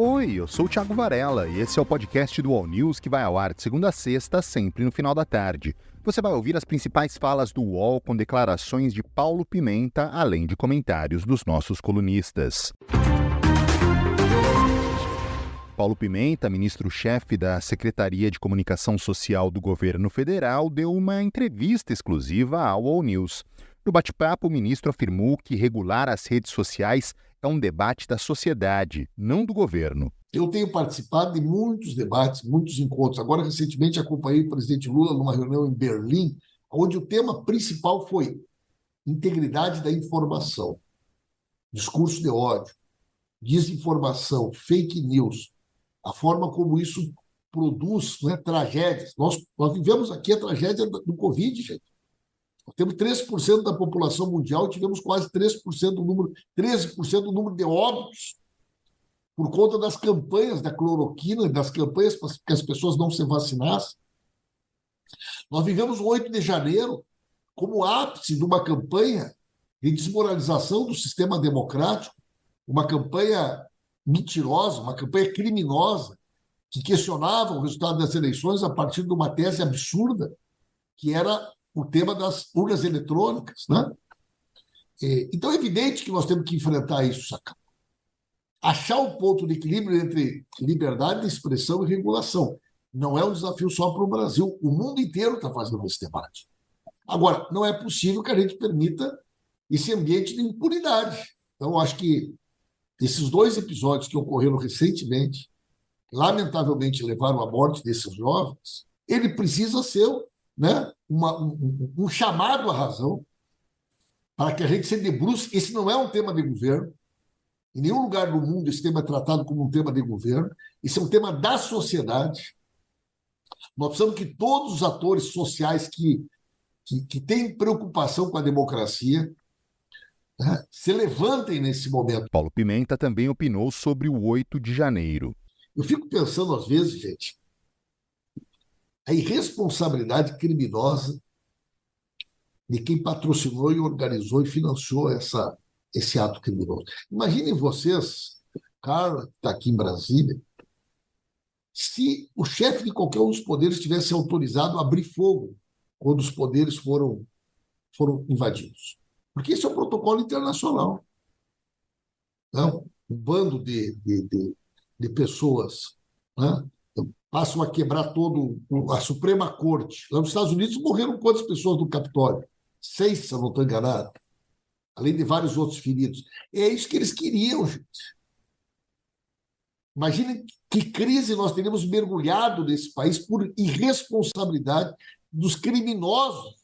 Oi, eu sou o Thiago Varela e esse é o podcast do All News que vai ao ar de segunda a sexta, sempre no final da tarde. Você vai ouvir as principais falas do UOL com declarações de Paulo Pimenta, além de comentários dos nossos colunistas. Paulo Pimenta, ministro-chefe da Secretaria de Comunicação Social do Governo Federal, deu uma entrevista exclusiva ao All News. No bate-papo, o ministro afirmou que regular as redes sociais é um debate da sociedade, não do governo. Eu tenho participado de muitos debates, muitos encontros. Agora, recentemente, acompanhei o presidente Lula numa reunião em Berlim, onde o tema principal foi integridade da informação, discurso de ódio, desinformação, fake news a forma como isso produz né, tragédias. Nós, nós vivemos aqui a tragédia do Covid, gente. Temos 3% da população mundial tivemos quase 3% do número, 13% do número de óbitos por conta das campanhas da cloroquina, das campanhas para que as pessoas não se vacinassem. Nós vivemos o 8 de janeiro como ápice de uma campanha de desmoralização do sistema democrático, uma campanha mentirosa, uma campanha criminosa, que questionava o resultado das eleições a partir de uma tese absurda, que era o tema das urnas eletrônicas. Né? Então é evidente que nós temos que enfrentar isso, saca? Achar o um ponto de equilíbrio entre liberdade de expressão e regulação. Não é um desafio só para o Brasil. O mundo inteiro está fazendo esse debate. Agora, não é possível que a gente permita esse ambiente de impunidade. Então, acho que esses dois episódios que ocorreram recentemente, lamentavelmente levaram à morte desses jovens, ele precisa ser né, uma, um, um, chamado à razão para que a gente se debruce. Esse não é um tema de governo. Em nenhum lugar do mundo esse tema é tratado como um tema de governo. Isso é um tema da sociedade. Nós precisamos que todos os atores sociais que, que, que têm preocupação com a democracia né, se levantem nesse momento. Paulo Pimenta também opinou sobre o 8 de janeiro. Eu fico pensando, às vezes, gente, a irresponsabilidade criminosa de quem patrocinou e organizou e financiou essa, esse ato criminoso. Imaginem vocês, Carla, que está aqui em Brasília, se o chefe de qualquer um dos poderes tivesse autorizado a abrir fogo quando os poderes foram, foram invadidos. Porque isso é um protocolo internacional. Não? Um bando de, de, de, de pessoas né? Passam a quebrar todo a Suprema Corte. Lá nos Estados Unidos morreram quantas pessoas do Capitólio? Seis, se eu não estou enganado. Além de vários outros feridos. É isso que eles queriam, gente. Imaginem que crise nós teríamos mergulhado nesse país por irresponsabilidade dos criminosos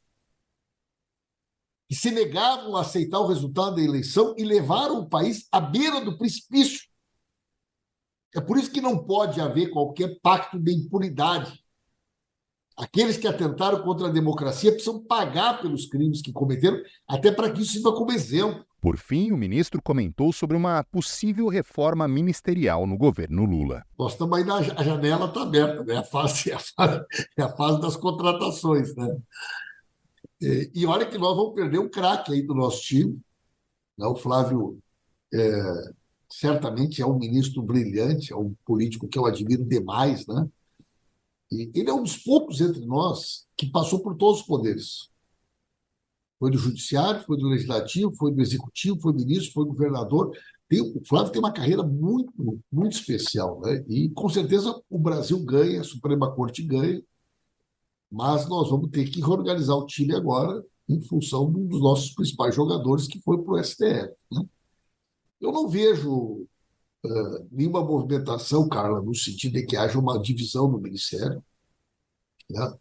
que se negavam a aceitar o resultado da eleição e levaram o país à beira do precipício. É por isso que não pode haver qualquer pacto de impunidade. Aqueles que atentaram contra a democracia precisam pagar pelos crimes que cometeram, até para que isso sirva como exemplo. Por fim, o ministro comentou sobre uma possível reforma ministerial no governo Lula. Nós estamos aí na a janela está aberta, né? a, fase, a, fase, é a fase das contratações. Né? É, e olha que nós vamos perder um craque aí do nosso time. Né? O Flávio é, certamente é um ministro brilhante, é um político que eu admiro demais. Né? E ele é um dos poucos entre nós que passou por todos os poderes. Foi do judiciário, foi do legislativo, foi do executivo, foi ministro, foi governador. Tem, o Flávio tem uma carreira muito, muito especial. Né? E com certeza o Brasil ganha, a Suprema Corte ganha, mas nós vamos ter que reorganizar o time agora em função de um dos nossos principais jogadores que foi para o STF. Né? Eu não vejo uh, nenhuma movimentação, Carla, no sentido de que haja uma divisão no Ministério. Né?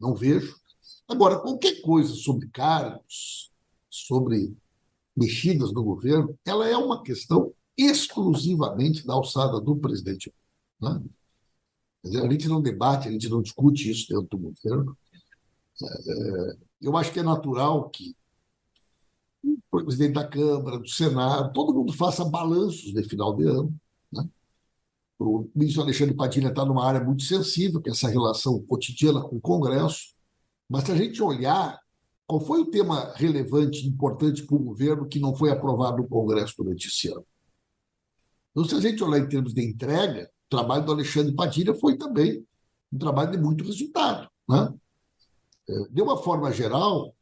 Não vejo. Agora, qualquer coisa sobre cargos, sobre mexidas no governo, ela é uma questão exclusivamente da alçada do presidente. Né? A gente não debate, a gente não discute isso dentro do governo. É, eu acho que é natural que presidente da Câmara, do Senado, todo mundo faça balanços de final de ano. Né? O ministro Alexandre Padilha está numa área muito sensível, que é essa relação cotidiana com o Congresso. Mas se a gente olhar qual foi o tema relevante, importante para o governo que não foi aprovado no Congresso durante esse ano? Então, se a gente olhar em termos de entrega, o trabalho do Alexandre Padilha foi também um trabalho de muito resultado. Né? É, de uma forma geral,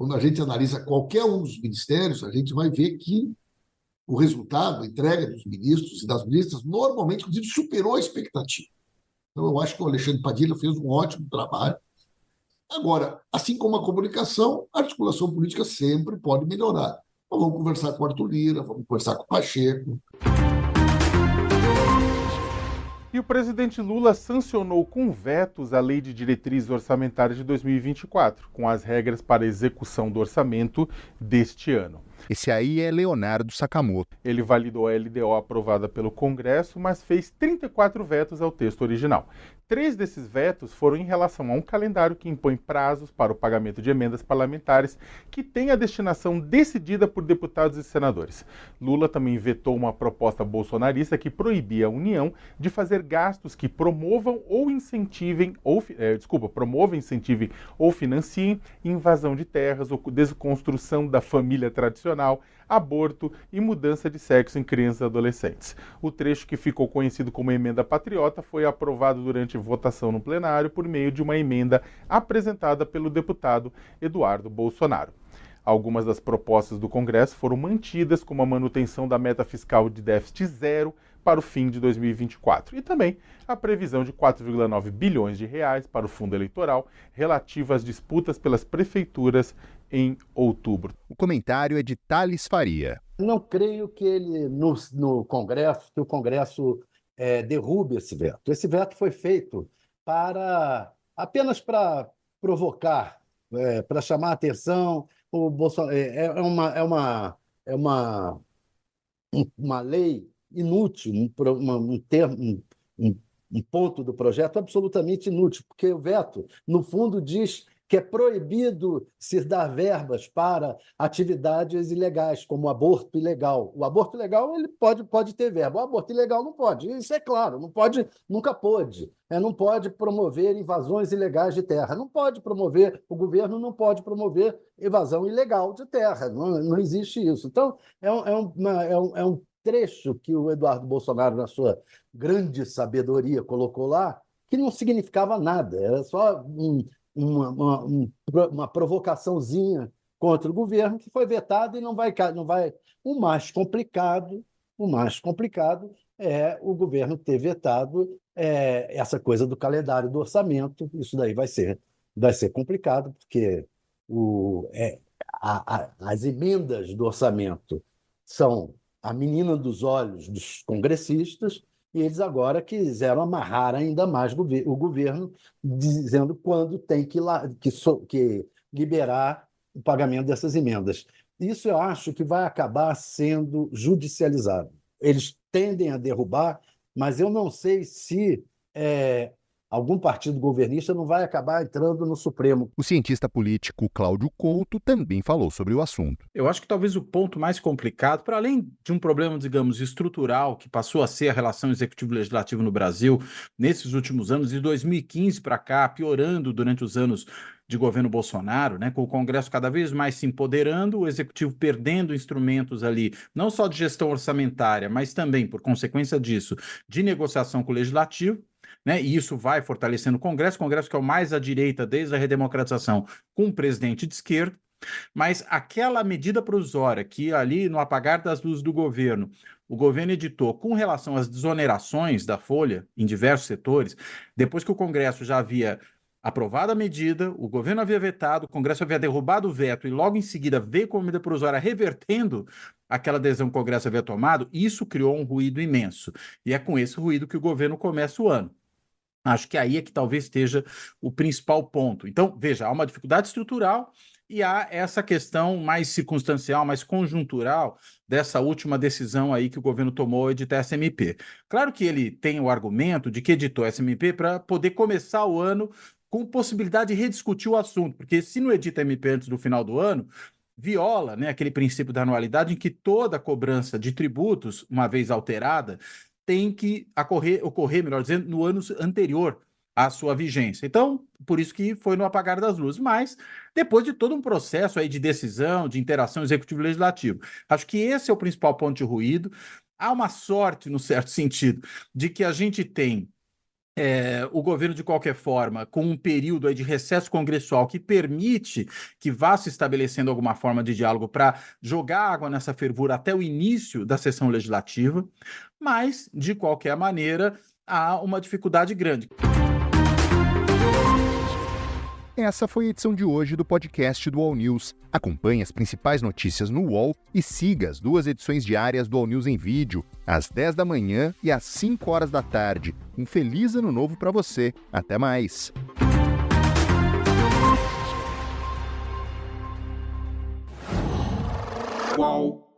quando a gente analisa qualquer um dos ministérios, a gente vai ver que o resultado, a entrega dos ministros e das ministras, normalmente, inclusive, superou a expectativa. Então, eu acho que o Alexandre Padilha fez um ótimo trabalho. Agora, assim como a comunicação, a articulação política sempre pode melhorar. Então, vamos conversar com o Arthur Lira, vamos conversar com o Pacheco. E o presidente Lula sancionou com vetos a Lei de Diretrizes Orçamentárias de 2024, com as regras para execução do orçamento deste ano. Esse aí é Leonardo Sakamoto. Ele validou a LDO aprovada pelo Congresso, mas fez 34 vetos ao texto original. Três desses vetos foram em relação a um calendário que impõe prazos para o pagamento de emendas parlamentares que tem a destinação decidida por deputados e senadores. Lula também vetou uma proposta bolsonarista que proibia a União de fazer gastos que promovam ou incentivem, ou, é, desculpa, promovam, incentivem ou financiem invasão de terras ou desconstrução da família tradicional, aborto e mudança de sexo em crianças e adolescentes. O trecho que ficou conhecido como emenda patriota foi aprovado durante votação no plenário por meio de uma emenda apresentada pelo deputado Eduardo Bolsonaro. Algumas das propostas do Congresso foram mantidas, como a manutenção da meta fiscal de déficit zero para o fim de 2024 e também a previsão de 4,9 bilhões de reais para o fundo eleitoral relativo às disputas pelas prefeituras em outubro. O comentário é de Thales Faria. Não creio que ele, no, no Congresso, que o Congresso é, derrube esse veto. Esse veto foi feito para apenas para provocar, é, para chamar a atenção. O Bolsonaro, é, é, uma, é, uma, é uma, uma lei inútil, um, uma, um, termo, um, um ponto do projeto absolutamente inútil, porque o veto, no fundo, diz que é proibido se dar verbas para atividades ilegais, como aborto ilegal. O aborto ilegal ele pode, pode ter verba, o aborto ilegal não pode. Isso é claro, não pode, nunca pôde. É, não pode promover invasões ilegais de terra. Não pode promover, o governo não pode promover evasão ilegal de terra. Não, não existe isso. Então, é um, é, é, um, é um trecho que o Eduardo Bolsonaro, na sua grande sabedoria, colocou lá, que não significava nada, era só um, uma, uma, uma provocaçãozinha contra o governo que foi vetado e não vai, não vai. O mais complicado, o mais complicado é o governo ter vetado é, essa coisa do calendário do orçamento. Isso daí vai ser, vai ser complicado, porque o, é, a, a, as emendas do orçamento são a menina dos olhos dos congressistas e eles agora quiseram amarrar ainda mais o governo, dizendo quando tem que, que, que liberar o pagamento dessas emendas. Isso eu acho que vai acabar sendo judicializado. Eles tendem a derrubar, mas eu não sei se é, algum partido governista não vai acabar entrando no Supremo. O cientista político Cláudio Couto também falou sobre o assunto. Eu acho que talvez o ponto mais complicado, para além de um problema, digamos, estrutural, que passou a ser a relação executivo-legislativo no Brasil nesses últimos anos, de 2015 para cá, piorando durante os anos de governo Bolsonaro, né, com o Congresso cada vez mais se empoderando, o Executivo perdendo instrumentos ali, não só de gestão orçamentária, mas também, por consequência disso, de negociação com o Legislativo né? E isso vai fortalecendo o Congresso, o Congresso que é o mais à direita desde a redemocratização, com um presidente de esquerda. Mas aquela medida provisória que ali no apagar das luzes do governo, o governo editou com relação às desonerações da folha em diversos setores, depois que o Congresso já havia aprovado a medida, o governo havia vetado, o Congresso havia derrubado o veto e logo em seguida veio com a medida provisória revertendo aquela adesão que o Congresso havia tomado, isso criou um ruído imenso. E é com esse ruído que o governo começa o ano. Acho que aí é que talvez esteja o principal ponto. Então, veja, há uma dificuldade estrutural e há essa questão mais circunstancial, mais conjuntural dessa última decisão aí que o governo tomou editar SMP. Claro que ele tem o argumento de que editou SMP para poder começar o ano com possibilidade de rediscutir o assunto, porque se não edita MP antes do final do ano, viola né, aquele princípio da anualidade em que toda cobrança de tributos, uma vez alterada, tem que ocorrer, ocorrer, melhor dizendo, no ano anterior à sua vigência. Então, por isso que foi no apagar das luzes. Mas, depois de todo um processo aí de decisão, de interação executivo-legislativo, acho que esse é o principal ponto de ruído. há uma sorte, no certo sentido, de que a gente tem é, o governo, de qualquer forma, com um período de recesso congressual que permite que vá se estabelecendo alguma forma de diálogo para jogar água nessa fervura até o início da sessão legislativa, mas, de qualquer maneira, há uma dificuldade grande. Essa foi a edição de hoje do podcast do All News. Acompanhe as principais notícias no UOL e siga as duas edições diárias do All News em vídeo, às 10 da manhã e às 5 horas da tarde. Um feliz ano novo para você. Até mais. Qual?